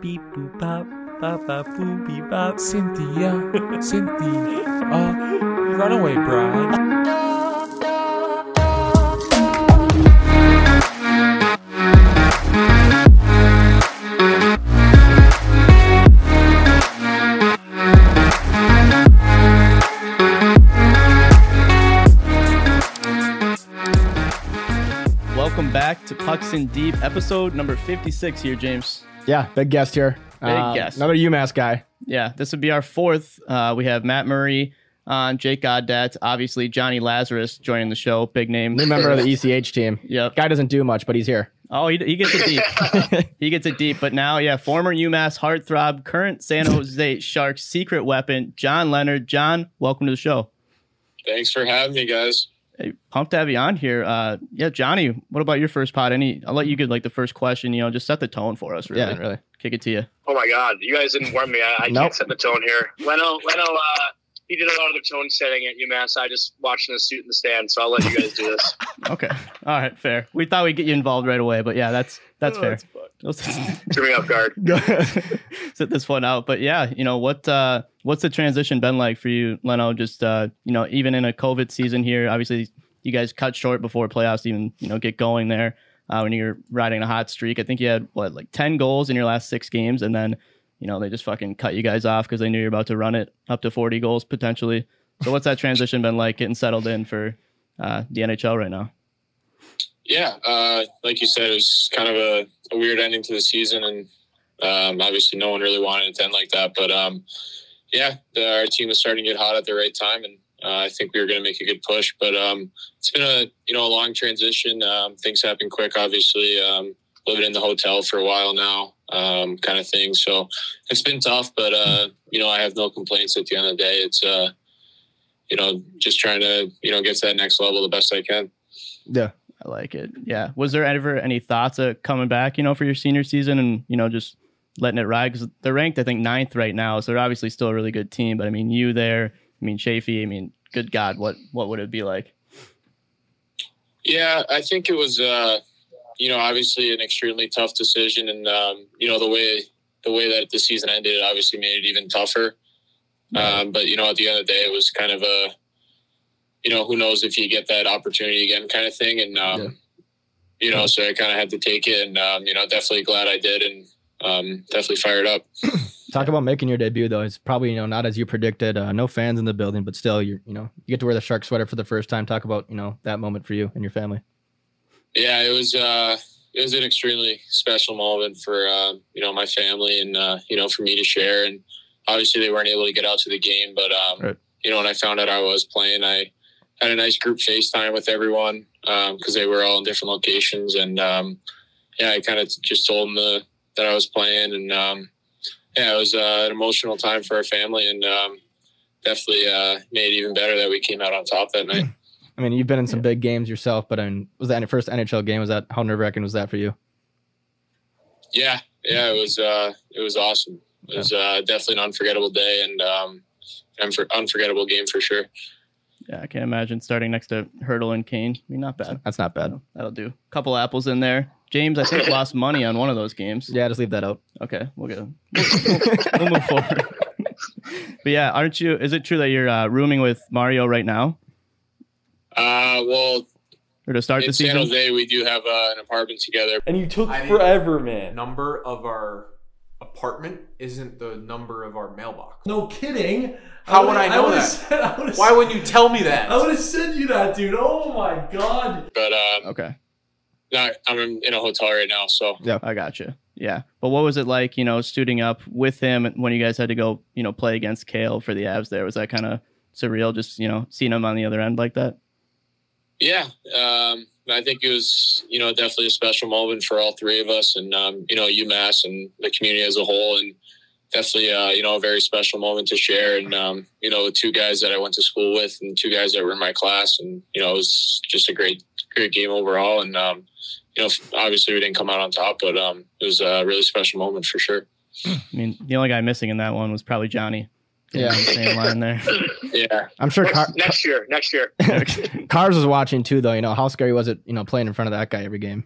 beep boop bop, bop bop boop beep bop. Cynthia, Cynthia, uh, runaway bride. Welcome back to Pucks in Deep, episode number 56 here, James. Yeah, big guest here. Big guest. Another UMass guy. Yeah, this would be our fourth. Uh, we have Matt Murray on, Jake Goddat, obviously Johnny Lazarus joining the show, big name. New member of the ECH team. Yep. Guy doesn't do much, but he's here. Oh, he, he gets it deep. he gets it deep. But now, yeah, former UMass heartthrob, current San Jose Sharks secret weapon, John Leonard. John, welcome to the show. Thanks for having me, guys. Hey, pumped to have you on here. Uh, yeah, Johnny, what about your first pod? Any? I'll let you get like the first question. You know, just set the tone for us. Really, Yeah, really. kick it to you. Oh my God, you guys didn't warn me. I, I Nope. can't set the tone here. Leno, Leno, uh, he did a lot of the tone setting at UMass. I just watched in the suit in the stand, so I'll let you guys do this. Okay, all right, fair. We thought we'd get you involved right away, but yeah, that's that's Oh, fair. that's Threw me off guard. Sit this one out, but yeah, you know what? Uh, what's the transition been like for you, Leno? Just uh, you know, even in a COVID season here, obviously you guys cut short before playoffs even you know get going there. Uh, when you're riding a hot streak, I think you had what like ten goals in your last six games, and then you know they just fucking cut you guys off because they knew you're about to run it up to 40 goals potentially. So what's that transition been like getting settled in for uh, the NHL right now? Yeah, uh, like you said, it was kind of a, a weird ending to the season, and um, obviously no one really wanted it to end like that. But um, yeah, the, our team was starting to get hot at the right time, and uh, I think we were going to make a good push. But um, it's been a you know a long transition. Um, things happen quick, obviously. Um, living in the hotel for a while now, um, kind of thing. So it's been tough, but uh, you know I have no complaints. At the end of the day, it's uh, you know just trying to you know get to that next level the best I can. yeah. I like it. Yeah. Was there ever any thoughts of coming back, you know, for your senior season and, you know, just letting it ride? Because they're ranked, I think, ninth right now. So they're obviously still a really good team. But I mean, you there, I mean, Chaffee, I mean, good God, what what would it be like? Yeah, I think it was, uh, you know, obviously an extremely tough decision, and um, you know the way the way that the season ended, it obviously made it even tougher. Um, but you know, at the end of the day, it was kind of a, you know, who knows if you get that opportunity again, kind of thing, and um, Yeah. you know, so I kind of had to take it, and um, you know, definitely glad I did, and um, definitely fired up. Talk about making your debut though. It's probably you know not as you predicted. Uh, no fans in the building, but still, you you know you get to wear the shark sweater for the first time. Talk about you know that moment for you and your family. Yeah, it was uh, it was an extremely special moment for uh, you know my family and uh, you know for me to share. And obviously they weren't able to get out to the game, but um, Right. you know when I found out I was playing, I had a nice group FaceTime with everyone because they were all in different locations, and um, yeah, I kind of just told them the, that I was playing, and um, yeah, it was uh, an emotional time for our family, and um, definitely uh, made it even better that we came out on top that night. I mean, you've been in some big games yourself, but I mean, was that your first NHL game? Was that how nerve wracking was that for you? Yeah, yeah, it was uh, it was awesome. It was uh, definitely an unforgettable day and um, an unfor- unforgettable game for sure. Yeah, I can't imagine starting next to Hertl and Kane. I mean, not bad. That's not bad. That'll do. Couple apples in there. James, I think, lost money on one of those games. Yeah, just leave that out. Okay, we'll get we'll move forward. but yeah, aren't you? Is it true that you're uh, rooming with Mario right now, Uh, well, or to start in the San? Jose, we do have uh, an apartment together. And you took I didn't- forever, man. number of our apartment isn't the number of our mailbox. No kidding. How would I know would've that? Said, I Why wouldn't you tell me that? I would have sent you that, dude. Oh my god. But uh, Okay, not, I'm in a hotel right now, so yeah, I got you. Yeah, but what was it like? You know, suiting up with him when you guys had to go, you know, play against Cale for the Avs. There was that kind of surreal, just you know, seeing him on the other end like that. Yeah, um, I think it was you know definitely a special moment for all three of us, and um, you know UMass and the community as a whole, and definitely uh, you know a very special moment to share. And um, you know, two guys that I went to school with, and two guys that were in my class, and you know, it was just a great great game overall. And um, you know, obviously we didn't come out on top, but um, it was a really special moment for sure. I mean, the only guy missing in that one was probably Johnny. Yeah. same line there. Yeah, I'm sure Car- Next, next year, next year. Cars was watching too, though. You know how scary was it? You know, playing in front of that guy every game.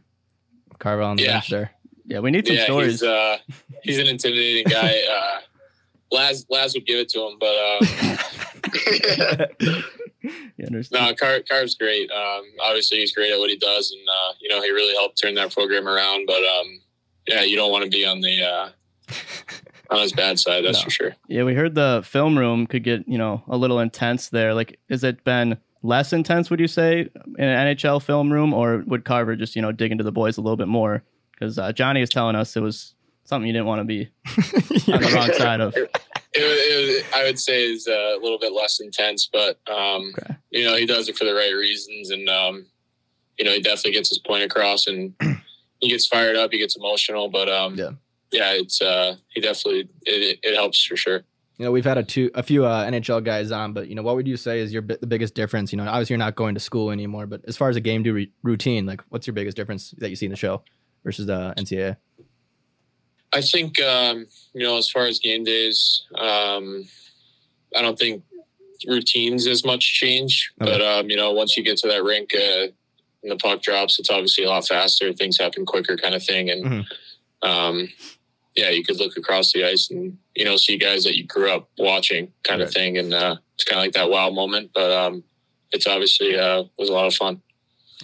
Carvel on the Yeah. bench there. Yeah, we need some yeah, stories. he's uh, he's an intimidating guy. Uh, Laz Laz would give it to him, but uh, you understand? no, Car- Carv's great. Um, obviously, he's great at what he does, and uh, you know he really helped turn that program around. But um, yeah, you don't want to be on the uh, on his bad side, that's No. for sure. Yeah, we heard the film room could get you know a little intense there. Like, has it been less intense? Would you say in an NHL film room, or would Carver just you know dig into the boys a little bit more? Because uh, Johnny is telling us it was something you didn't want to be on the wrong side of. It, it, I would say is uh, a little bit less intense, but um, Okay. you know he does it for the right reasons, and um, you know he definitely gets his point across, and he gets fired up, he gets emotional, but um, Yeah. Yeah, it's uh, he definitely it, it helps for sure. You know, we've had a two a few uh, NHL guys on, but you know, what would you say is your the biggest difference? You know, obviously you're not going to school anymore, but as far as a game do routine, like what's your biggest difference that you see in the show versus the NCAA? I think um, you know, as far as game days, um, I don't think routines as much change. Okay. But um, you know, once you get to that rink uh, and the puck drops, it's obviously a lot faster. Things happen quicker, kind of thing. And Mhm. um, yeah, you could look across the ice and you know see guys that you grew up watching, kind of thing. And uh, it's kind of like that wow moment. But um, it's obviously uh, was a lot of fun.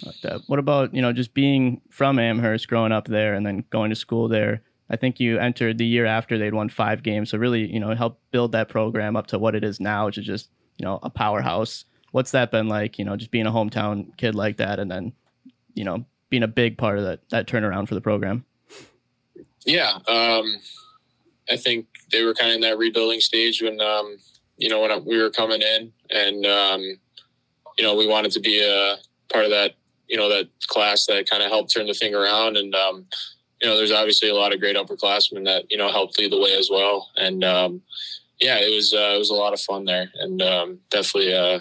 like that. What about you know just being from Amherst, growing up there, and then going to school there? I think you entered the year after they'd won five games, so really you know helped build that program up to what it is now, which is just you know a powerhouse. What's that been like? You know, just being a hometown kid like that, and then you know being a big part of that that turnaround for the program. Yeah, um, I think they were kind of in that rebuilding stage when um, you know when we were coming in, and um, you know we wanted to be a part of that you know that class that kind of helped turn the thing around, and um, you know there's obviously a lot of great upperclassmen that you know helped lead the way as well, and um, yeah, it was uh, it was a lot of fun there, and um, definitely uh,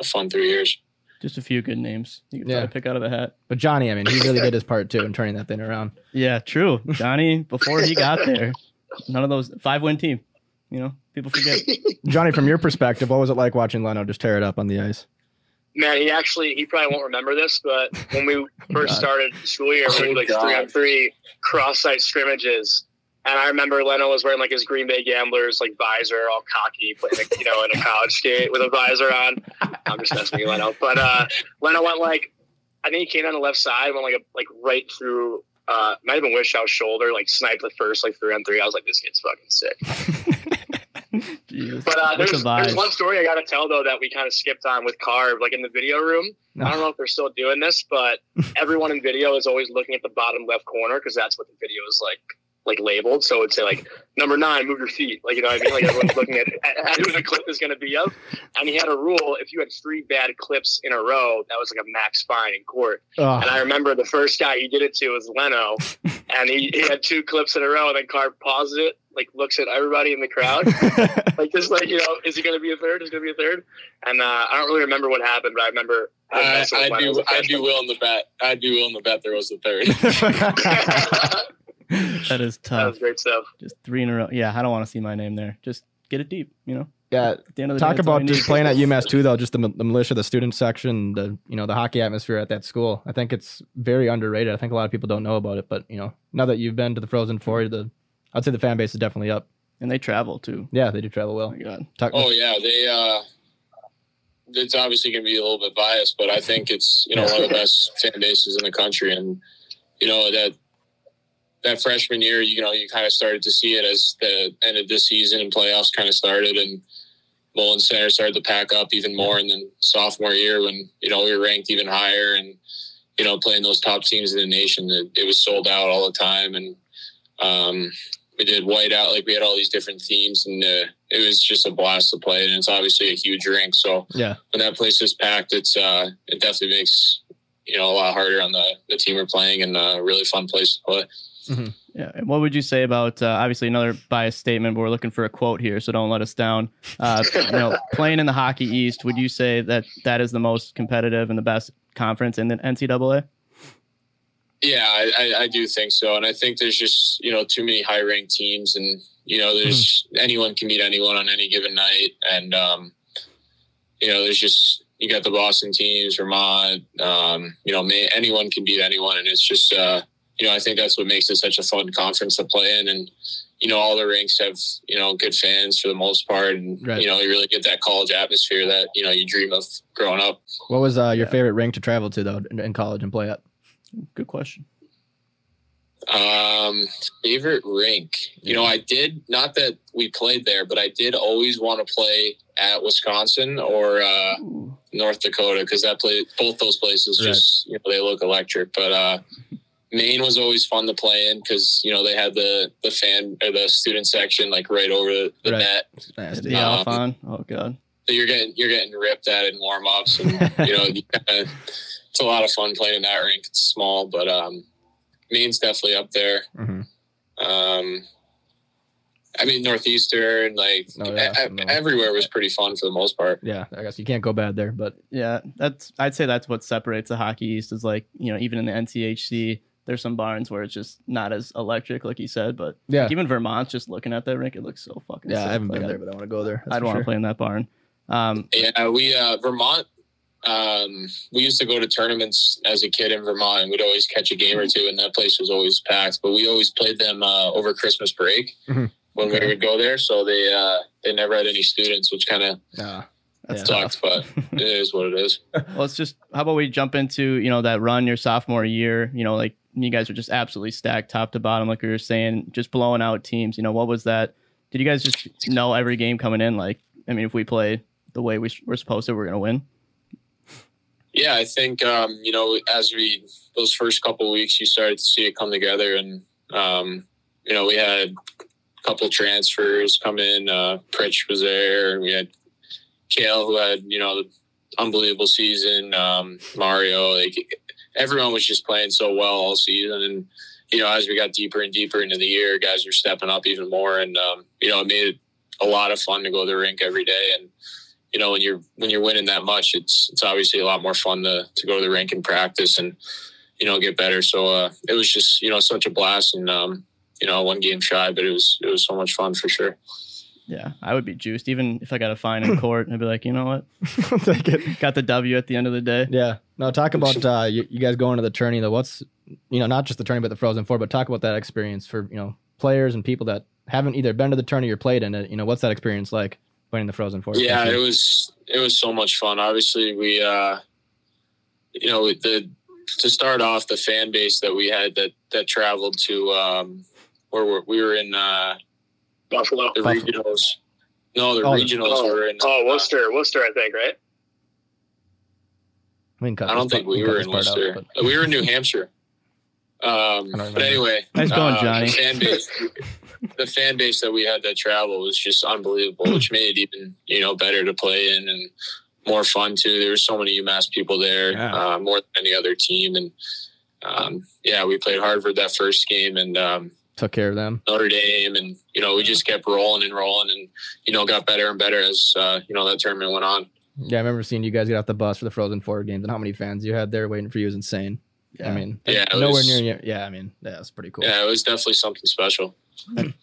a fun three years. Just a few good names you could Yeah. probably pick out of the hat. But Johnny, I mean, he really did his part too in turning that thing around. Yeah, true. Johnny, before he got there, none of those five win team. You know, people forget. Johnny, from your perspective, what was it like watching Leno just tear it up on the ice? Man, he actually he probably won't remember this, but when we oh first God. started school year, we Oh, did like God. three on three cross site scrimmages. And I remember Leno was wearing like his Green Bay Gamblers like visor, all cocky, playing you know in a college skate with a visor on. I'm just messing with you, Leno. But uh, Leno went like I think he came down the left side, went like a, like right through. Uh, might have been Wishow's shoulder, like sniped the first like three on three. I was like, this kid's fucking sick. But uh, there's, there's one story I got to tell though that we kind of skipped on with Carve, like in the video room. I don't know if they're still doing this, but everyone in video is always looking at the bottom left corner because that's what the video is like like labeled. So it'd say like number nine, move your feet. Like you know what I mean? Like everyone's looking at, at who the clip is going to be of. And he had a rule: if you had three bad clips in a row, that was like a max fine in court. Oh, And I remember the first guy he did it to was Leno, and he, he had two clips in a row, and then Carp pauses it, like looks at everybody in the crowd, like just like you know, is he going to be a third? Is he going to be a third? And uh, I don't really remember what happened, but I remember. I, messing with I'd Leno as be a I'd be freshman. willing to bet I do be willing the bet there was a third. that is that tough. was great stuff. Just three in a row. Yeah, I don't want to see my name there. Just get it deep. You know, yeah. at the end of the Talk day, about just playing at UMass too, though. Just the, the militia, the student section, the you know the hockey atmosphere at that school. I think it's very underrated. I think a lot of people don't know about it, but you know now that you've been to the Frozen Four, the I'd say the fan base is definitely up. and they travel too. Yeah, they do travel Oh well. my god. Talk, Oh yeah, they. uh It's obviously going to be a little bit biased, but I think it's you know one of the best fan bases in the country, and you know that that freshman year, you know, you kind of started to see it as the end of this season and playoffs kind of started, and Mullen Center started to pack up even more, and then sophomore year when you know we were ranked even higher, and you know playing those top teams in the nation, it, it was sold out all the time, and um, we did white out like we had all these different themes and uh, it was just a blast to play. And it's obviously a huge rink. So Yeah. when that place is packed it's uh it definitely makes you know a lot harder on the the team we're playing and a really fun place to play Yeah. And what would you say about uh, obviously another biased statement, but we're looking for a quote here, so don't let us down. Uh, you know, playing in the Hockey East, would you say that that is the most competitive and the best conference in the NCAA? yeah I, I i do think so and i think there's just you know too many high ranked teams and you know there's anyone can beat anyone on any given night and um you know there's just you got the boston teams vermont um you know may, anyone can beat anyone and it's just uh you know, I think that's what makes it such a fun conference to play in. And, you know, all the rinks have, you know, good fans for the most part. And, Right. you know, you really get that college atmosphere that, you know, you dream of growing up. What was uh, your Yeah. favorite rink to travel to though in, in college and play at? Good question. Um, favorite rink. You know, I did not that we played there, but I did always want to play at Wisconsin or uh, North Dakota because that play both those places Right. just you know they look electric. But uh, Maine was always fun to play in because you know they had the the fan or the student section like right over the, the Right. net. Nasty. The Um, Alfond. Oh god. So you're getting you're getting ripped at in warm ups and you know you kinda, it's a lot of fun playing in that rink. It's small, but um, Maine's definitely up there. Mhm. Um, I mean, Northeastern, like Oh, yeah. e- e- everywhere was pretty fun for the most part. Yeah, I guess you can't go bad there, but Yeah, that's I'd say that's what separates the hockey east is like, you know, even in the NCHC, there's some barns where it's just not as electric, like you said, but yeah, like, even Vermont, just looking at that rink, it looks so fucking yeah, sick. I haven't Like, been I'd- there, but I want to go there. I'd want to play in that barn. Um, Yeah, we uh, Vermont. Um, we used to go to tournaments as a kid in Vermont, and we'd always catch a game or two, and that place was always packed. But we always played them uh, over Christmas break Mhm. when Okay. we would go there. So they uh, they never had any students, which kind of Nah. That's Yeah. sucks, but it is what it is. well, let's just how about we jump into you know that run your sophomore year? You know, like you guys were just absolutely stacked top to bottom, like we were saying, just blowing out teams. You know, what was that? Did you guys just know every game coming in? Like, I mean, if we play the way we we're supposed to, we're gonna win. Yeah, I think um, you know as we those first couple weeks, you started to see it come together, and um, you know we had a couple transfers come in. Uh, Pritch was there, and we had Cale who had you know the unbelievable season. Um, Mario, like everyone was just playing so well all season, and you know as we got deeper and deeper into the year, guys were stepping up even more, and um, you know it made it a lot of fun to go to the rink every day. And you know when you're when you're winning that much it's it's obviously a lot more fun to to go to the rink and practice and you know get better. So uh it was just you know such a blast. And um you know one game shy but it was it was so much fun for sure Yeah, I would be juiced, even if I got a fine in court. I'd be like, you know what, Take it. got the W at the end of the day. Yeah. No, talk about uh, you, you guys going to the tourney though. What's you know not just the tourney but the Frozen Four, but talk about that experience for you know players and people that haven't either been to the tourney or played in it. You know, what's that experience like playing the Frozen Four? yeah it was it was so much fun obviously we uh you know the to start off the fan base that we had that that traveled to um where we we were in uh Buffalo. the Buffalo. regionals no the Oh, regionals Oh, were in oh, uh, Worcester, Worcester, I think, right? We can cut I don't think we were in part Worcester. but- we were in New Hampshire. Um, but anyway, Nice going, uh, Johnny. The fan base, the fan base that we had that travel was just unbelievable, which made it even you know better to play in and more fun too. There were so many UMass people there, Yeah. uh, more than any other team, and um, yeah, we played Harvard that first game and um, Took care of them. Notre Dame, and you know we just kept rolling and rolling, and you know got better and better as uh, you know that tournament went on. Yeah, I remember seeing you guys get off the bus for the Frozen Four games and how many fans you had there waiting for you is insane. Yeah. I mean, Yeah, it nowhere was- near you. Yeah, I mean, yeah, it's pretty cool. Yeah, it was definitely something special.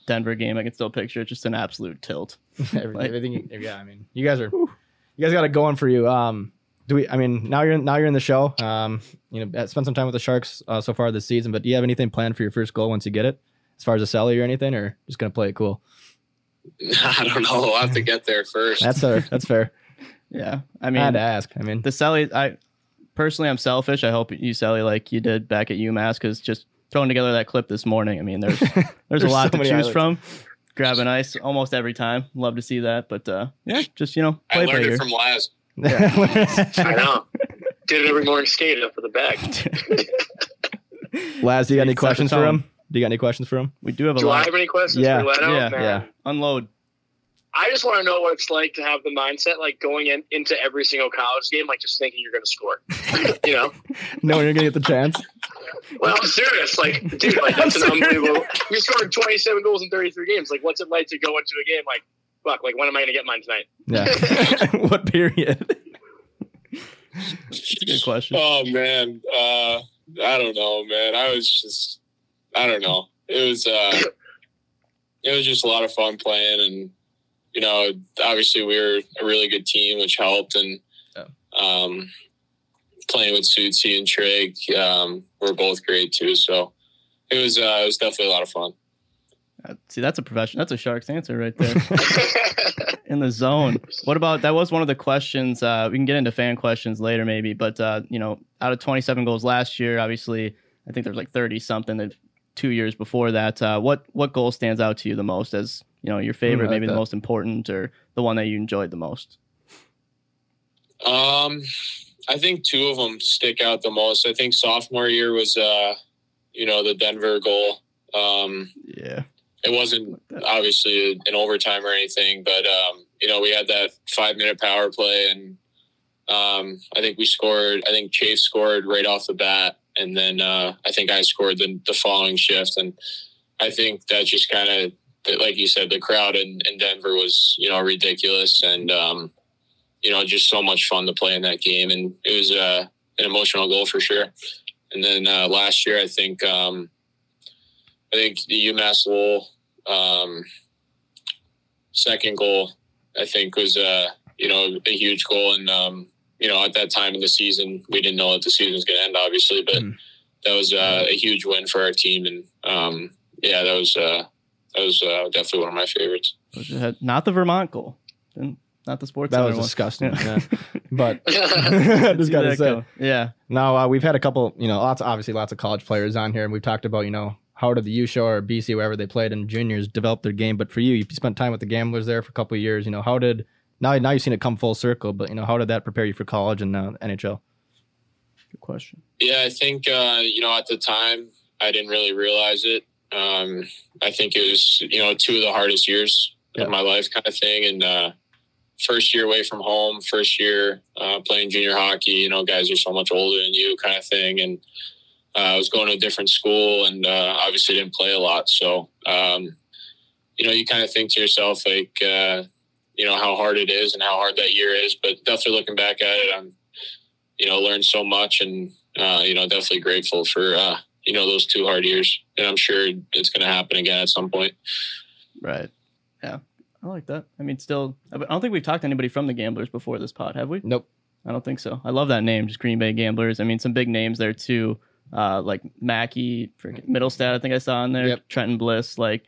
Denver game, I can still picture it, just an absolute tilt. Every- Like- everything. Yeah, I mean, you guys are, you guys got it going for you. Um, do we? I mean, now you're now you're in the show. Um, you know, spent some time with the Sharks uh, so far this season. But do you have anything planned for your first goal once you get it, as far as a celly or anything, or just gonna play it cool? I don't know. We'll have to get there first. That's fair. That's fair. Yeah, I mean, I mean, had to ask. I mean, the Selly, I personally, I'm selfish. I hope you Selly like you did back at UMass because just throwing together that clip this morning. I mean, there's there's, There's a lot so to choose highlights. from. Grabbing ice almost every time. Love to see that, but uh, yeah, just you know, I play learned bigger. it from Laz. I know. Did it every morning skated up for the bag. Laz, do you got any questions for tone. him? Do you got any questions for him? we do have a Do I lot. have any questions Yeah, for Leno? yeah, Man, yeah. Unload. I just want to know what it's like to have the mindset like going in into every single college game, like just thinking you're going to score. you know? knowing you're gonna get the chance. Well, I'm serious. Like, dude, like that's an I'm serious. unbelievable. You scored 27 goals in 33 games. Like, what's it like to go into a game like, fuck, like when am I going to get mine tonight? Yeah. what period? It's a good question. Oh man, uh, I don't know, man. I was just, I don't know. It was, uh, it was just a lot of fun playing, and you know, obviously we were a really good team, which helped, and Yeah. um, playing with Sutsy and Trig, um, were both great too. So, it was uh, it was definitely a lot of fun. Uh, See, that's a profession. That's a Sharks answer right there. in the zone. What about that? Was one of the questions. Uh, we can get into fan questions later, maybe. But uh, you know, out of 27 goals last year, obviously, I think there's like 30 something that two years before that. Uh, what what goal stands out to you the most as you know your favorite, like maybe the most important, or the one that you enjoyed the most? Um, I think two of them stick out the most. I think sophomore year was, uh, you know, the Denver goal. Um, Yeah, it wasn't obviously an overtime or anything, but um, you know, we had that five minute power play, and um, I think we scored. I think Chase scored right off the bat, and then uh, I think I scored the, the following shift, and I think that just kind of, like you said, the crowd in, in Denver was you know ridiculous, and um, you know just so much fun to play in that game, and it was uh, an emotional goal for sure. And then uh, last year, I think um, I think the UMass Lowell um, second goal, I think was uh, you know a huge goal, and um, you know at that time in the season we didn't know that the season was going to end, obviously, but Mhm. that was uh, a huge win for our team, and um, yeah, that was uh, that was uh, definitely one of my favorites. Not the Vermont goal, Didn't- the sports. That was one. disgusting. Yeah. Yeah. But See just got to say, go. yeah, now uh, we've had a couple, you know, lots obviously lots of college players on here, and we've talked about, you know, how did the U show or BC, wherever they played in juniors, develop their game. But for you, you spent time with the Gamblers there for a couple of years. You know, how did now now you've seen it come full circle, but you know, how did that prepare you for college and now NHL? good question. Yeah, I think uh, you know at the time I didn't really realize it. Um, I think it was you know two of the hardest years Yeah. of my life, kind of thing. And uh, first year away from home, first year uh, playing junior hockey. You know, guys are so much older than you, kind of thing. And uh, I was going to a different school, and uh, obviously didn't play a lot. So um, you know, you kind of think to yourself like. You know how hard it is and how hard that year is, but definitely looking back at it, I'm, you know, learned so much and uh, you know, definitely grateful for uh, you know those two hard years, and I'm sure it's going to happen again at some point. Right. Yeah, I like that. I mean, still, I don't think we've talked to anybody from the Gamblers before this pod, have we? Nope. I don't think so. I love that name, just Green Bay Gamblers. I mean, some big names there too, uh, like Mackey, freaking Mittelstadt. I think I saw on there. Yep. Trenton Bliss, like.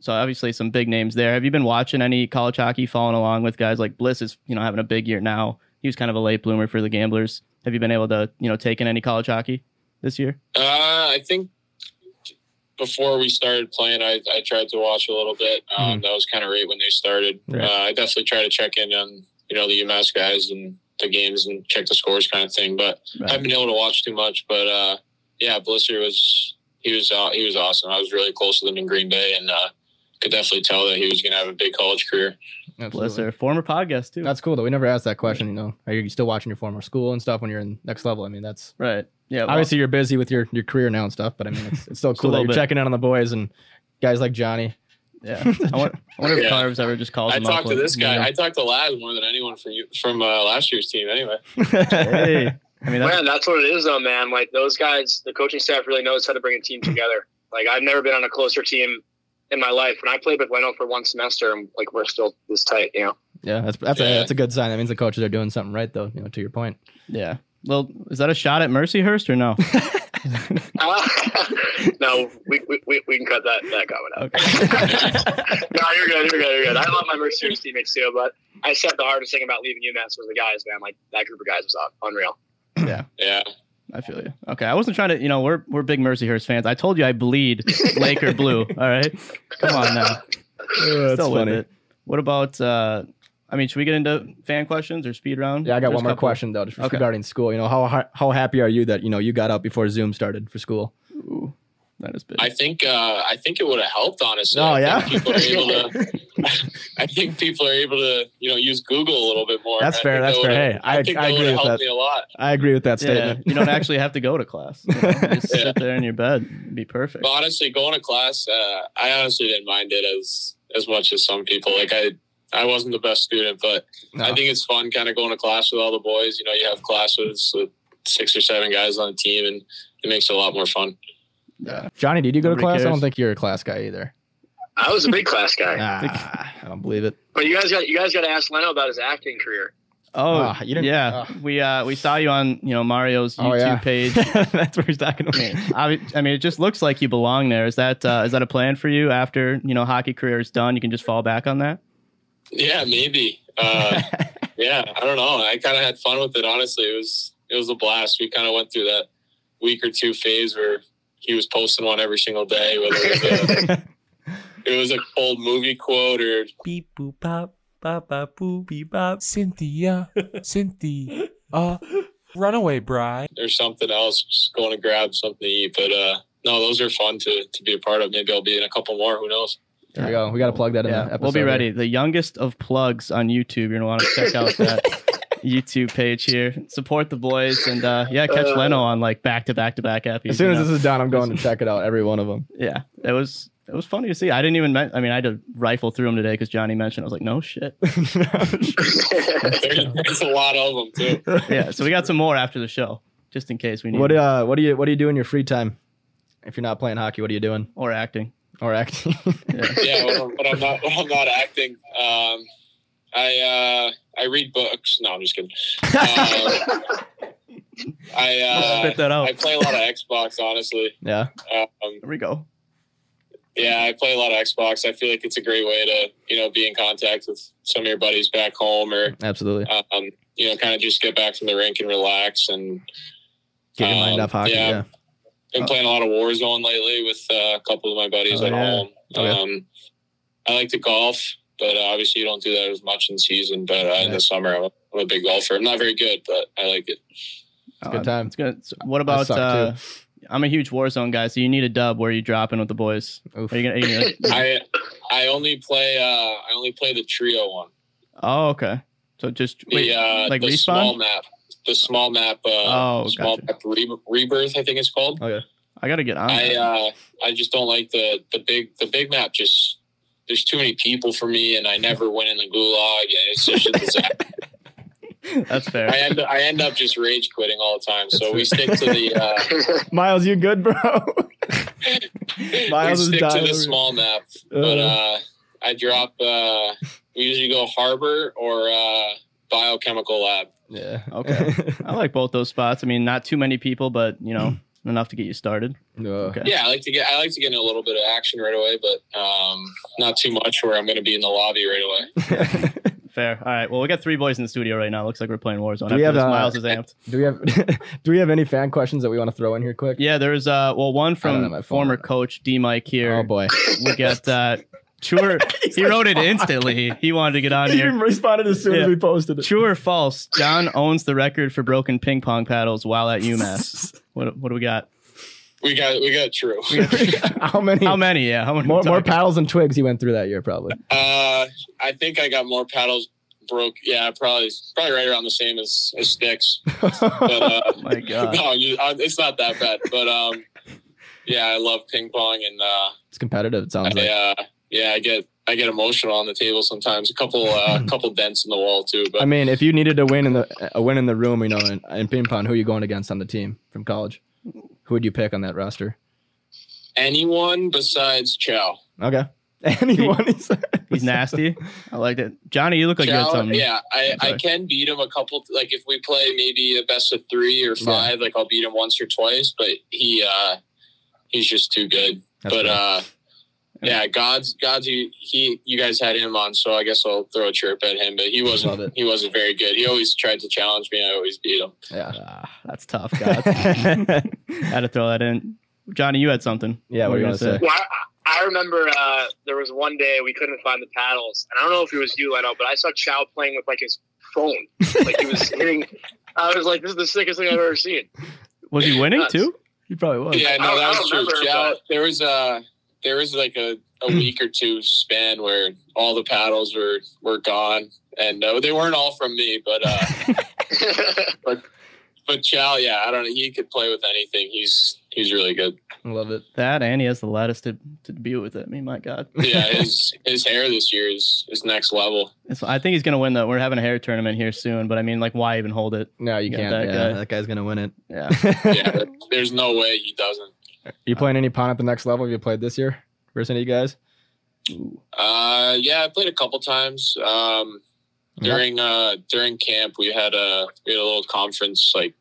So obviously some big names there. Have you been watching any college hockey, following along with guys like Bliss? Is you know having a big year now. He was kind of a late bloomer for the Gamblers. Have you been able to you know take in any college hockey this year? Uh, I think before we started playing, I, I tried to watch a little bit. Um, That was kind of right when they started. Right. Uh, I definitely try to check in on you know the UMass guys and the games and check the scores kind of thing. But I haven't been able to watch too much. But uh, yeah, Blisser was he was uh, he was awesome. I was really close with him in Green Bay, and uh, could definitely tell that he was going to have a big college career. Blisser, former podcast too. That's cool though. We never asked that question. You know, are you still watching your former school and stuff when you're in next level? I mean, that's right. Yeah. well- obviously you're busy with your your career now and stuff, but I mean, it's, it's still cool that you're bit. checking in on the boys and guys like Johnny. Yeah. I wonder, I wonder if Yeah. Carves ever just calls I talked to with, this you guy. know, I talked to Laz more than anyone from you from uh, last year's team. Anyway, hey. I mean, that's, Man, that's what it is, though, man. Like those guys, the coaching staff really knows how to bring a team together. Like I've never been on a closer team in my life. When I played with Leno for one semester, and like we're still this tight, you know. yeah, that's that's a that's a good sign. That means the coaches are doing something right, though. You know, to your point. yeah. Well, is that a shot at Mercyhurst or no? Uh, no, we, we, we, we can cut that that comment out. Okay. no, you're good. You're good. You're good. I love my Mercedes teammates too, but I said the hardest thing about leaving UMass was the guys, man. Like that group of guys was unreal. Yeah, Yeah. I feel you. Okay, I wasn't trying to. You know, we're we're big Mercyhurst fans. I told you I bleed Laker blue. All right, come on now. that's Still with funny. it. What about? uh I mean, should we get into fan questions or speed round? Yeah, I got There's one more couple. question though, just Okay. regarding school. You know, how how happy are you that you know you got out before Zoom started for school? Ooh, that is big. I think uh, I think it would have helped. Honestly, Oh, I yeah? people are able to. I think people are able to you know use Google a little bit more. That's fair, that's fair. Hey, I- think I that agree with helped that. me a lot. I agree with that yeah, statement. you don't actually have to go to class. You know, you just Yeah. sit there in your bed. It'd be perfect. But honestly, going to class, uh, I honestly didn't mind it as as much as some people. Like I, I wasn't the best student, but No. I think it's fun kind of going to class with all the boys. You know, you have classes with six or seven guys on the team, and it makes it a lot more fun. Yeah. Johnny, did you go to Nobody class? I don't think you're a class guy either. I was a big class guy, Ah, I don't believe it. but you guys got you guys got to ask Leno about his acting career. Oh, Ah, you didn't- yeah. ah. We uh we saw you on you know Mario's Oh, YouTube yeah. page. That's where he's talking to me. I, I mean, it just looks like you belong there. Is that uh, is that a plan for you after you know hockey career is done? You can just fall back on that. Yeah, maybe. Uh, yeah, I don't know. I kind of had fun with it. Honestly, it was it was a blast. We kind of went through that week or two phase where he was posting one every single day, whether it was a, it was a cold movie quote or Beep boop bop. Bop bop boo beep bop. Cynthia. Cynthia. Uh, runaway bride. or something else, just going to grab something to eat. But uh, no, those are fun to to be a part of. Maybe I'll be in a couple more. Who knows? There we go. We got to plug that in. the Yeah, episode we'll be ready. The youngest of plugs on YouTube. You're gonna want to check out that YouTube page here. Support the boys and uh, yeah, catch Uh, Leno on like back to back to back episodes. As soon as know? this is done, I'm going to check it out. Every one of them. yeah, it was it was funny to see. I didn't even. Men- I mean, I had to rifle through them today because Johnny mentioned. I was like, no shit. There's, there's a lot of them too. yeah, so we got some more after the show, just in case we need what uh what do you what do you do in your free time? If you're not playing hockey, what are you doing? or acting. Or acting? Yeah. Yeah, when I'm, when I'm not when I'm not acting, um, I uh, I read books. No, I'm just kidding. Um, I uh, Spit that out. I play a lot of Xbox. Honestly, yeah. um, There we go. yeah, I play a lot of Xbox. I feel like it's a great way to you know be in contact with some of your buddies back home, or Absolutely. um, you know, kind of just get back from the rink and relax. And Get your mind um, off hockey. yeah. Yeah. been playing a lot of Warzone lately with uh, a couple of my buddies Oh, at yeah. home. Oh, yeah. Um, I like to golf, but uh, obviously you don't do that as much in season. But uh, in the summer, I'm a, I'm a big golfer. I'm not very good, but I like it. It's a good time. It's good. What about? Uh, I'm a huge Warzone guy, so you need a dub. Where are you dropping with the boys? Oof. Are you gonna? Are you gonna I I only play uh, I only play the trio one. oh, okay. So just The wait, uh, like the respawn. small map, the small map. Uh, Oh, small gotcha. map re- rebirth. I think it's called. Oh yeah. I gotta get on. I uh, I just don't like the the big the big map. Just there's too many people for me, and I never win in the gulag, and it's just a disaster. That's I fair. end I end up just rage quitting all the time. So we stick to the uh, Miles, you good, bro? we Miles is stick to the small map. But uh, I drop. Uh, we usually go harbor or uh, biochemical lab. yeah. Okay. I like both those spots. I mean, not too many people, but you know, enough to get you started. No. Okay. Yeah, I like to get I like to get in a little bit of action right away, but um, not too much where I'm going to be in the lobby right away. Fair. All right. Well, we got three boys in the studio right now. Looks like we're playing Warzone. Do we After have, this, uh, Miles is amped. Do we have do we have any fan questions that we want to throw in here quick? Yeah, there's uh well one I don't from phone. former coach D Mike here. Oh boy. We got uh True. he wrote it instantly. He wanted to get on He here. He responded as soon Yeah. as we posted it. True or false? John owns the record for broken ping pong paddles while at UMass. What what do we got? We got we got true. How many? How many? Yeah, how many? more more paddles and twigs he went through that year probably. Uh, I think I got more paddles broke. Yeah, probably probably right around the same as, as sticks. But uh, My God. no, you, uh, it's not that bad. But um, yeah, I love ping pong, and uh, it's competitive. It sounds I, like. uh, yeah, I get I get emotional on the table sometimes. A couple uh, couple dents in the wall too. But I mean, if you needed to win in the a win in the room, you know, in, in ping pong, who are you going against on the team from college? Who would you pick on that roster? anyone besides Chow. Okay. Anyone? He's, He's nasty. I liked it. Johnny, you look like you had Chow, something. yeah, I, I can beat him a couple. Like if we play maybe a best of three or five, like I'll beat him once or twice. But he uh he's just too good. That's but fair. uh yeah, God's God's he, he you guys had him on, so I guess I'll throw a chirp at him. But he wasn't he wasn't very good. He always tried to challenge me. I always beat him. yeah. Ah, that's tough, guys. had to throw that in. Johnny, you had something. Yeah, what were do you you wanna gonna say? Well, I, I remember uh, there was one day we couldn't find the paddles, and I don't know if it was you, Leno, but I saw Chow playing with like his phone, like he was hitting. I was like, "This is the sickest thing I've ever seen." Was he winning too? He probably was. Yeah, no, that was true. remember, Chow, but- there was a there was like a, a week or two span where all the paddles were were gone, and no, they weren't all from me, but uh, but Chow, yeah, I don't know. He could play with anything. He's he's really good. I love it. That and he has the lettuce to, to be with it. I mean, my God. Yeah, his his hair this year is is next level. It's, I think he's gonna win though. We're having a hair tournament here soon, but I mean, like, why even hold it? No, you Yeah, can't. that yeah, guy. that guy's gonna win it. Yeah. Yeah, there's no way he doesn't. You playing any pong at the next level? Have you played this year versus any of you guys? Uh, yeah, I played a couple times. Um, during uh during camp we had a we had a little conference like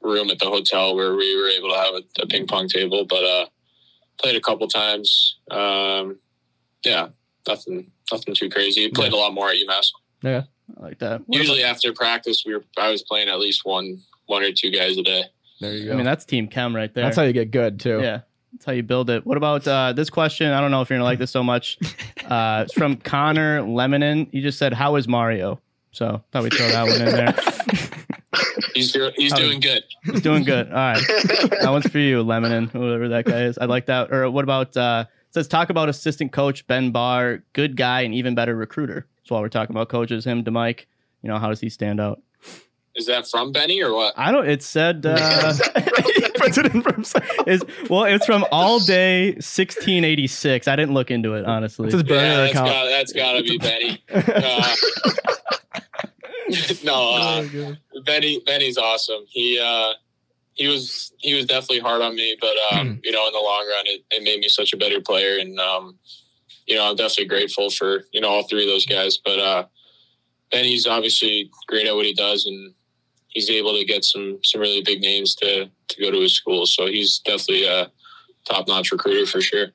room at the hotel where we were able to have a, a ping pong table but uh played a couple times um yeah nothing nothing too crazy played a lot more at umass Yeah, I like that. What usually after practice we were i was playing at least one one or two guys a day There you go. I mean, that's team chem right there. That's how you get good too. Yeah, that's how you build it. What about uh, this question? I don't know if you're gonna like this so much. Uh, it's from Connor Lemonin. He just said, "How is Mario?" So thought we'd throw that one in there. he's doing he's Oh. doing good He's doing good. All right, that one's for you, Lemonin, whoever that guy is. I like that. Or what about? Uh, it says talk about assistant coach Ben Barr, good guy and even better recruiter. So while we're talking about coaches, him to Mike, you know, how does he stand out? Is that from benny or what I don't. It said. Uh, he puts it in for himself. is well, it's from all day 1686. I didn't look into it honestly. It's burner yeah, that's account. got that's gotta be benny uh, no uh, Benny Benny's awesome. He uh he was he was definitely hard on me, but um, you know, in the long run it, it made me such a better player and um you know, I'm definitely grateful for, you know, all three of those guys. But uh Benny's obviously great at what he does and he's able to get some some really big names to to go to his school. So he's definitely a top notch recruiter for sure.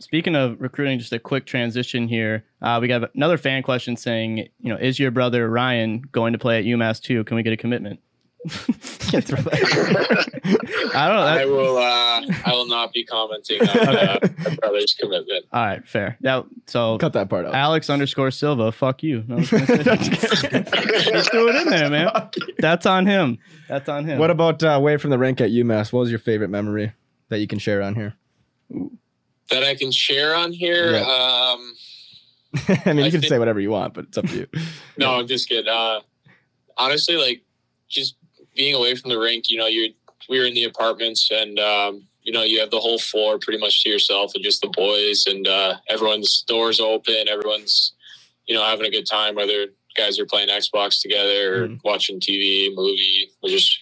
Speaking of recruiting, just a quick transition here. Uh, we got another fan question saying, you know, is your brother Ryan going to play at UMass too? Can we get a commitment? Can't throw that. I don't know. I will uh I will not be commenting on uh, my brother's commitment. all right, fair. Now, So Cut that part out. Alex underscore Silva, fuck you. No, I was Just threw it in there, man. That's on him. That's on him. What about uh, away from the rank at UMass? What was your favorite memory that you can share on here? That I can share on here. Yeah. Um I mean, you can think- say whatever you want, but it's up to you. No, I'm just kidding. Uh, honestly, like just being away from the rink, you know, you're we were in the apartments and um, you know, you have the whole floor pretty much to yourself and just the boys and uh, everyone's doors open, everyone's you know having a good time, whether guys are playing Xbox together or Mhm. watching TV, movie, or just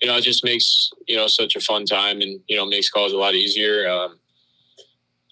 you know, it just makes you know such a fun time and you know makes college a lot easier. Um,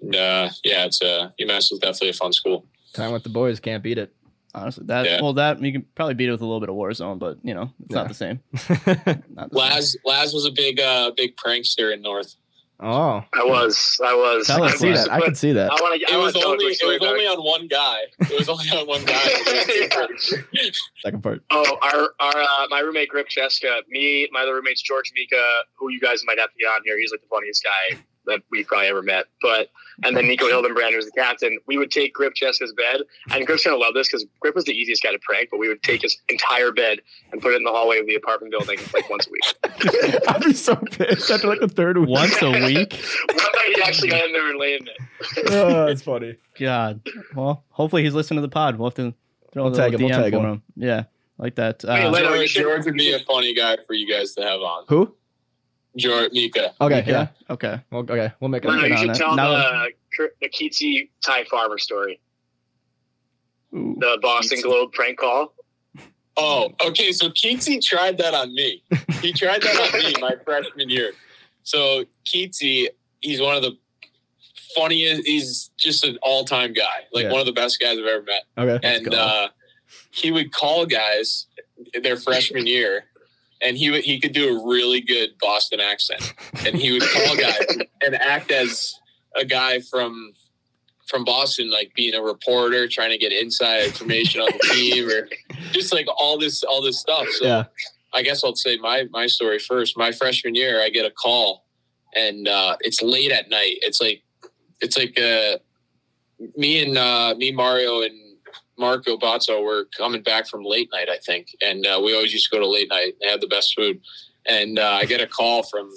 and, uh, yeah, it's uh, UMass is definitely a fun school. Time with the boys can't beat it. Honestly, that Yeah. well, that you can probably beat it with a little bit of Warzone, but you know, it's Yeah. not the same. Not the same. Laz Laz was a big uh big prankster in North. oh, I was, I was. Tell I us, can see Laz. that. I can see that. I want to. It I was want to tell a only it was only on one guy. It was only on one guy. Second part. Oh, our our uh, my roommate Grip Cheska, me, my other roommates George Mika, who you guys might have to get on here. He's like the funniest guy that we probably ever met. But and then Nico Hildenbrand, who's the captain. We would take Grip Cheska's bed, and Grip's gonna love this because Grip was the easiest guy to prank. But we would take his entire bed and put it in the hallway of the apartment building like once a week. I'd be so pissed after like the third week. Once a week. One night he actually got in there and lay in it. oh, that's funny. God. Well, hopefully he's listening to the pod. We'll have to throw We'll a tag little him, we'll tag for him. him. Yeah, like that. Hey, Uh, let- Leno, you George, George would be a funny guy for you guys to have on. Who? George Mika. Okay, yeah. yeah. Okay. Well, okay, we'll make it. Leno, no, you should it. tell Now- the the Keatsy Ty Farmer story, Ooh. the Boston Keatsy. Globe prank call. Oh, okay. So Keatsy tried that on me. He tried that on me my freshman year. So Keatsy, he's one of the funniest. He's just an all-time guy, like Yeah. one of the best guys I've ever met. Okay. and uh, he would call guys their freshman year, and he he could do a really good Boston accent, and he would call guys and act as a guy from from Boston, like being a reporter, trying to get inside information on the team, or just like all this all this stuff. So yeah. I guess I'll say my my story first. My freshman year, I get a call, and uh, it's late at night. It's like it's like uh, me and uh, me Mario and Marco Bazzo were coming back from late night, I think, and uh, we always used to go to late night. and have the best food, and uh, I get a call from.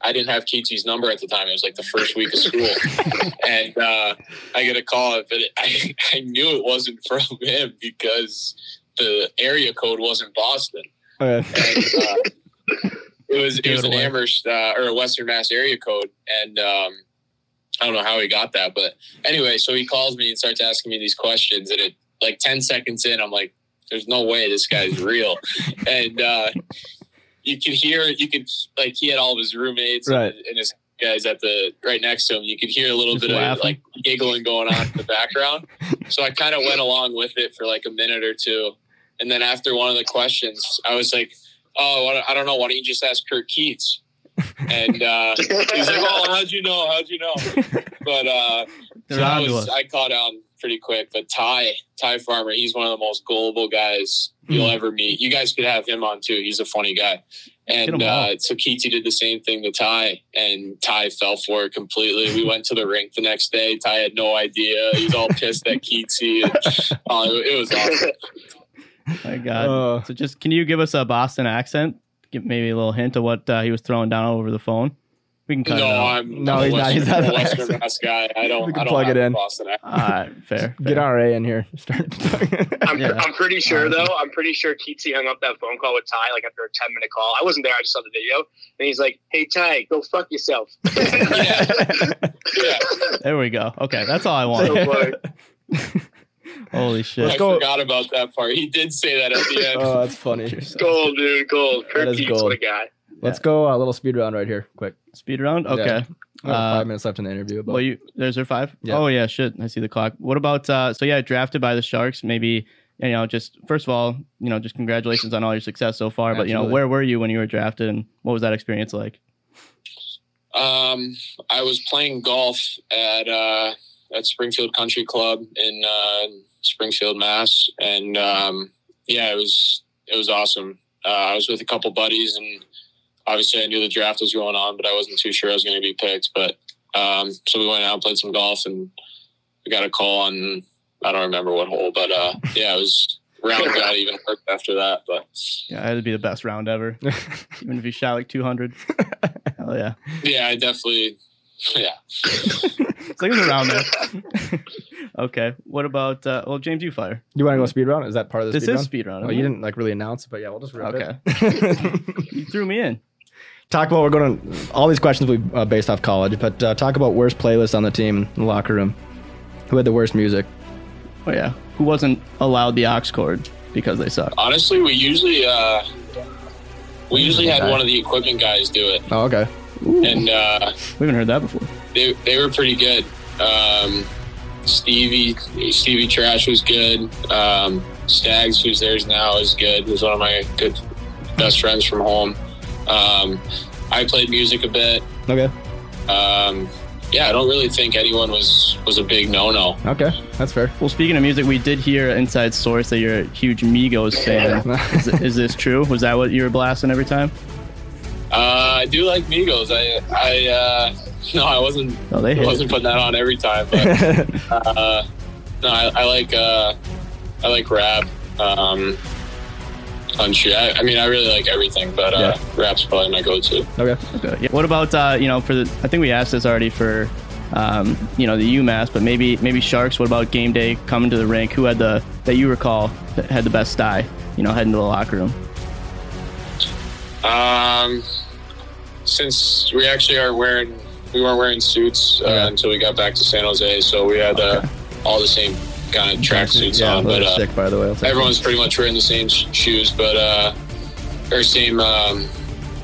I didn't have Keatsy's number at the time. It was like the first week of school, and uh, I get a call, but it, I, I knew it wasn't from him because the area code wasn't Boston Okay. and uh, it was it was an. Amherst uh, or a Western Mass area code, and um, I don't know how he got that, but anyway, so he calls me and starts asking me these questions, and it like ten seconds in, I'm like, "There's no way this guy's real," and uh, you could hear, you could like he had all of his roommates Right. and, and his guys at the right next to him. You could hear a little Just bit laughing. of like giggling going on in the background. So I kind of went along with it for like a minute or two. And then after one of the questions, I was like, "Oh, I don't know. Why don't you just ask Kurt Keats?" And uh, he's like, "Oh, how'd you know? How'd you know?" But uh, so I, was. I caught on pretty quick. But Ty, Ty Farmer, he's one of the most gullible guys you'll Hmm. ever meet. You guys could have him on too. He's a funny guy. Get And 'em all. uh, so Keatsy did the same thing to Ty, and Ty fell for it completely. We went to the rink the next day. Ty had no idea. He's all pissed at Keatsy. And, oh, it, it was awesome. My God. Uh, so just can you give us a Boston accent? Give maybe a little hint of what uh, he was throwing down over the phone. We can cut no, it out. I'm No, he's a not. He's not I'm a an Western. Mass guy. I don't. We can I don't plug have it in. Boston accent. All right, fair. get. RA in here. Start. I'm, Yeah. I'm pretty sure um, though. I'm pretty sure Keatsy hung up that phone call with Ty like after a 10 minute call. I wasn't there. I just saw the video, and he's like, "Hey Ty, go fuck yourself." Yeah, There we go. Okay, that's all I So wanted. funny. Holy shit. I go. forgot about that part. He did say that at the end. oh, that's funny. gold, dude, gold. That Kurt Keats, gold. what a guy. Let's go a little speed round right here, quick. Speed round? Okay. Yeah. Uh, five minutes left in the interview. But Well, you there's there five. Yeah. Oh yeah, shit. I see the clock. What about uh? So yeah, drafted by the Sharks. Maybe you know, just first of all, you know, just congratulations on all your success so far. But you know, where were you when you were drafted, and what was that experience like? Um, I was playing golf at uh, at Springfield Country Club in uh, Springfield, Mass, and um, yeah, it was it was awesome. Uh, I was with a couple buddies, and obviously I knew the draft was going on, but I wasn't too sure I was going to be picked. But um, so we went out and played some golf, and we got a call on I don't remember what hole, but uh, yeah, it was round got even worked after that. But Yeah, it had to be the best round ever, even if you shot like 200. Hell yeah, yeah, I definitely yeah. it's like it was around there. okay, what about? Uh, well, James, you fire. Do you want to go speed round? Is that part of the This speed is round? speed round. Oh, you didn't like really announce it, but yeah, we'll just rip Okay. it. You threw me in. Talk about we're going to all these questions will be uh, based off college, but uh, talk about worst playlist on the team in the locker room. Who had the worst music? Oh yeah, who wasn't allowed the aux cord because they suck? Honestly, we usually uh, we usually had one of the equipment guys do it, Oh, okay. and uh, We haven't heard that before. they they were pretty good. Um, Stevie Stevie Trash was good. Um, Stags, who's theirs now, is good. Was one of my good best friends from home. Um, I played music a bit. Okay. Um, yeah, I don't really think anyone was was a big no no. Okay. That's fair. Well, speaking of music, we did hear inside source that you're a huge Migos fan. is, is this true? Was that what you were blasting every time? Uh, I do like Migos. I I uh, no, I wasn't Oh, they I wasn't it. putting that on every time, but uh, no, I, I like uh, I like rap. Um, country. I, I mean, I really like everything, but uh, rap's probably my go-to. okay. Okay. Yeah. What about uh, you know for the? I think we asked this already for. Um, you know the UMass, but maybe maybe Sharks. What about game day coming to the rink? Who had the that you recall that had the best style? You know, heading to the locker room. Um, since we actually are wearing, we weren't wearing suits uh, Okay. until we got back to San Jose, so we had uh, all the same kind of track suits yeah, on. But uh, sick, by the way. Everyone's pretty much wearing the same sh- shoes, but uh, or same um,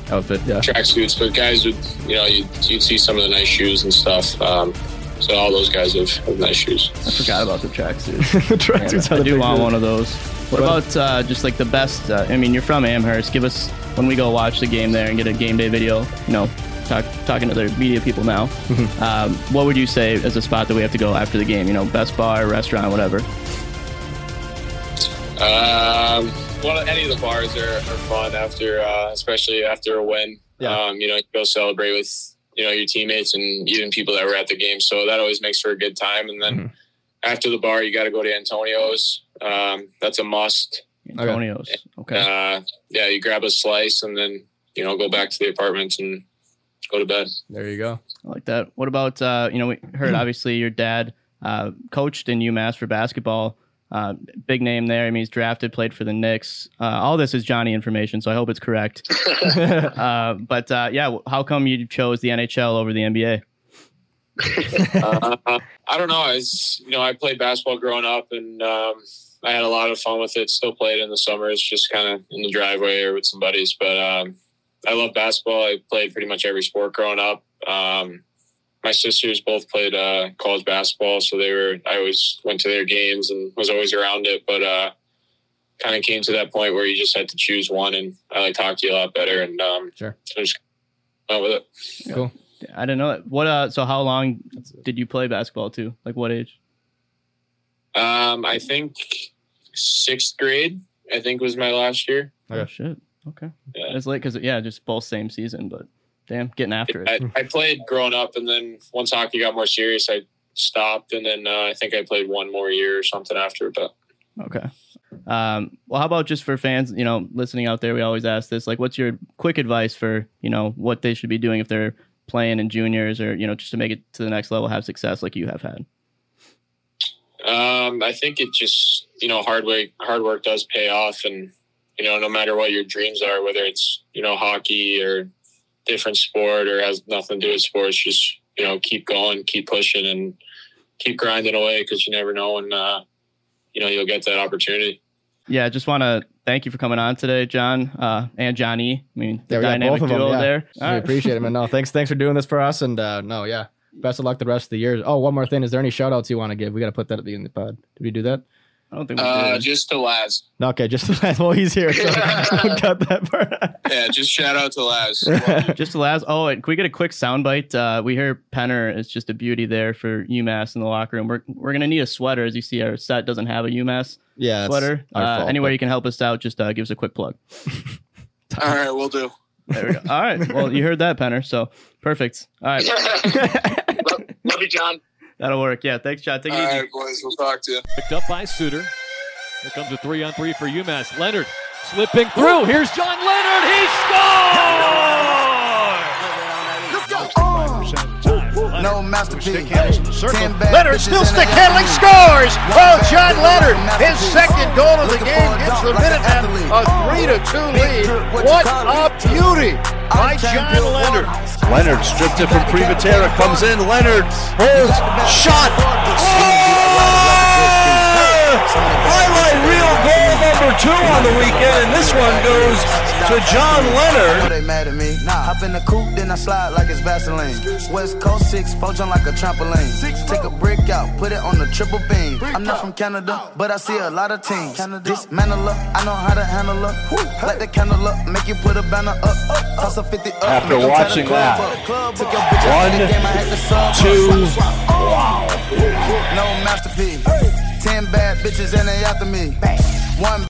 outfit. Yeah. track suits. But guys would, you know, you'd, you'd see some of the nice shoes and stuff. Um, so all those guys have, have nice shoes. I forgot about the tracksuits. the Tracksuits I are do big want deal. one of those. What What- about uh, just like the best? Uh, I mean, you're from Amherst. Give us when we go watch the game there and get a game day video. You know, talk, talking to their media people now. Mm-hmm. Um, what would you say is a spot that we have to go after the game? You know, best bar, restaurant, whatever. Um, well, any of the bars are, are fun after, uh, especially after a win. Yeah. Um, you know, you go celebrate with you know your teammates and even people that were at the game. So that always makes for a good time. And then Mhm. after the bar, you got to go to Antonio's. Um, that's a must. Antonio's. Okay. Uh, yeah, you grab a slice and then you know go back to the apartment and go to bed. There you go. I like that. What about uh, you know we heard obviously your dad uh, coached in UMass for basketball. Uh, big name there. I mean, he's drafted, played for the Knicks. Uh, all this is Johnny information, so I hope it's correct. uh, but uh, yeah, how come you chose the NHL over the NBA? uh, I don't know. I was, you know, I played basketball growing up, and um, I had a lot of fun with it. Still played in the summers, just kind of in the driveway or with some buddies. But um, I love basketball. I played pretty much every sport growing up. Um, my sisters both played uh, college basketball, so they were. I always went to their games and was always around it. But uh, kind of came to that point where you just had to choose one, and I liked hockey a lot better, and um, Sure. so I just went with it. Cool. I didn't know that. What? Uh, so how long did you play basketball too? Like what age? Um, I think sixth grade, I think was my last year. Oh shit. Okay. Yeah. It's late because yeah, just both same season, but damn, getting after it. I, I played growing up, and then once hockey got more serious, I stopped, and then uh, I think I played one more year or something after. But Okay. Um, well, how about just for fans, you know, listening out there? We always ask this, like, what's your quick advice for, you know, what they should be doing if they're playing in juniors or, you know, just to make it to the next level, have success like you have had? um, I think it just you know hard work hard work does pay off, and you know no matter what your dreams are, whether it's you know hockey or different sport or has nothing to do with sports, just you know keep going, keep pushing, and keep grinding away because you never know when uh, you know you'll get that opportunity. Yeah, I just want to thank you for coming on today, John uh, and Johnny. I mean, the Yeah, dynamic both of them, yeah. there. We All right. appreciate it, man. No, thanks, thanks for doing this for us. And uh, no, yeah, best of luck the rest of the year. Oh, one more thing. Is there any shout outs you want to give? We got to put that at the end of the pod. Did we do that? I don't think we Uh, did. just to Laz, okay, just to well, he's here. So we'll cut that part. yeah, just shout out to Laz. Just the last. Oh, and can we get a quick soundbite? Uh, we hear Penner is just a beauty there for UMass in the locker room. We're we're gonna need a sweater, as you see, our set doesn't have a UMass yeah, sweater. our Uh, fault, anywhere but- you can help us out, just uh, give us a quick plug. All right, we'll do. There we go. All right. Well, you heard that, Penner. So perfect. All right, love, love you, John. That'll work. Yeah. Thanks, John. Take it All easy. right, boys, we'll talk to you. Picked up by Suter. Here comes a three on three for UMass. Leonard slipping through. Here's John Leonard. He scores! No masterpiece. Ten bad Leonard still in stick handling, scores! Oh, One John Leonard, his second goal of the game for a gets the like an Minutemen a 3 to 2 lead. What you What call a beauty by I'm John Leonard. Leonard stripped it from Privatera, comes in, Leonard holds, shot! Highlight reel goal number two on the weekend, and this one goes to John Know Leonard. they mad at me. Hop in the coupe, then I slide like it's Vaseline. West Coast 6, poach on like a trampoline. Take a brick out, put it on the triple beam. I'm not from Canada, but I see a lot of teams. Dismantle up, I know how to handle up. Light the candle up, make you put a banner up. Toss a 50 up. After make 'em tie the watching that, up. Club Took your bitch out of the one, game, I had to sub. two, wow. No masterpiece. Ten bad bitches and they after me. One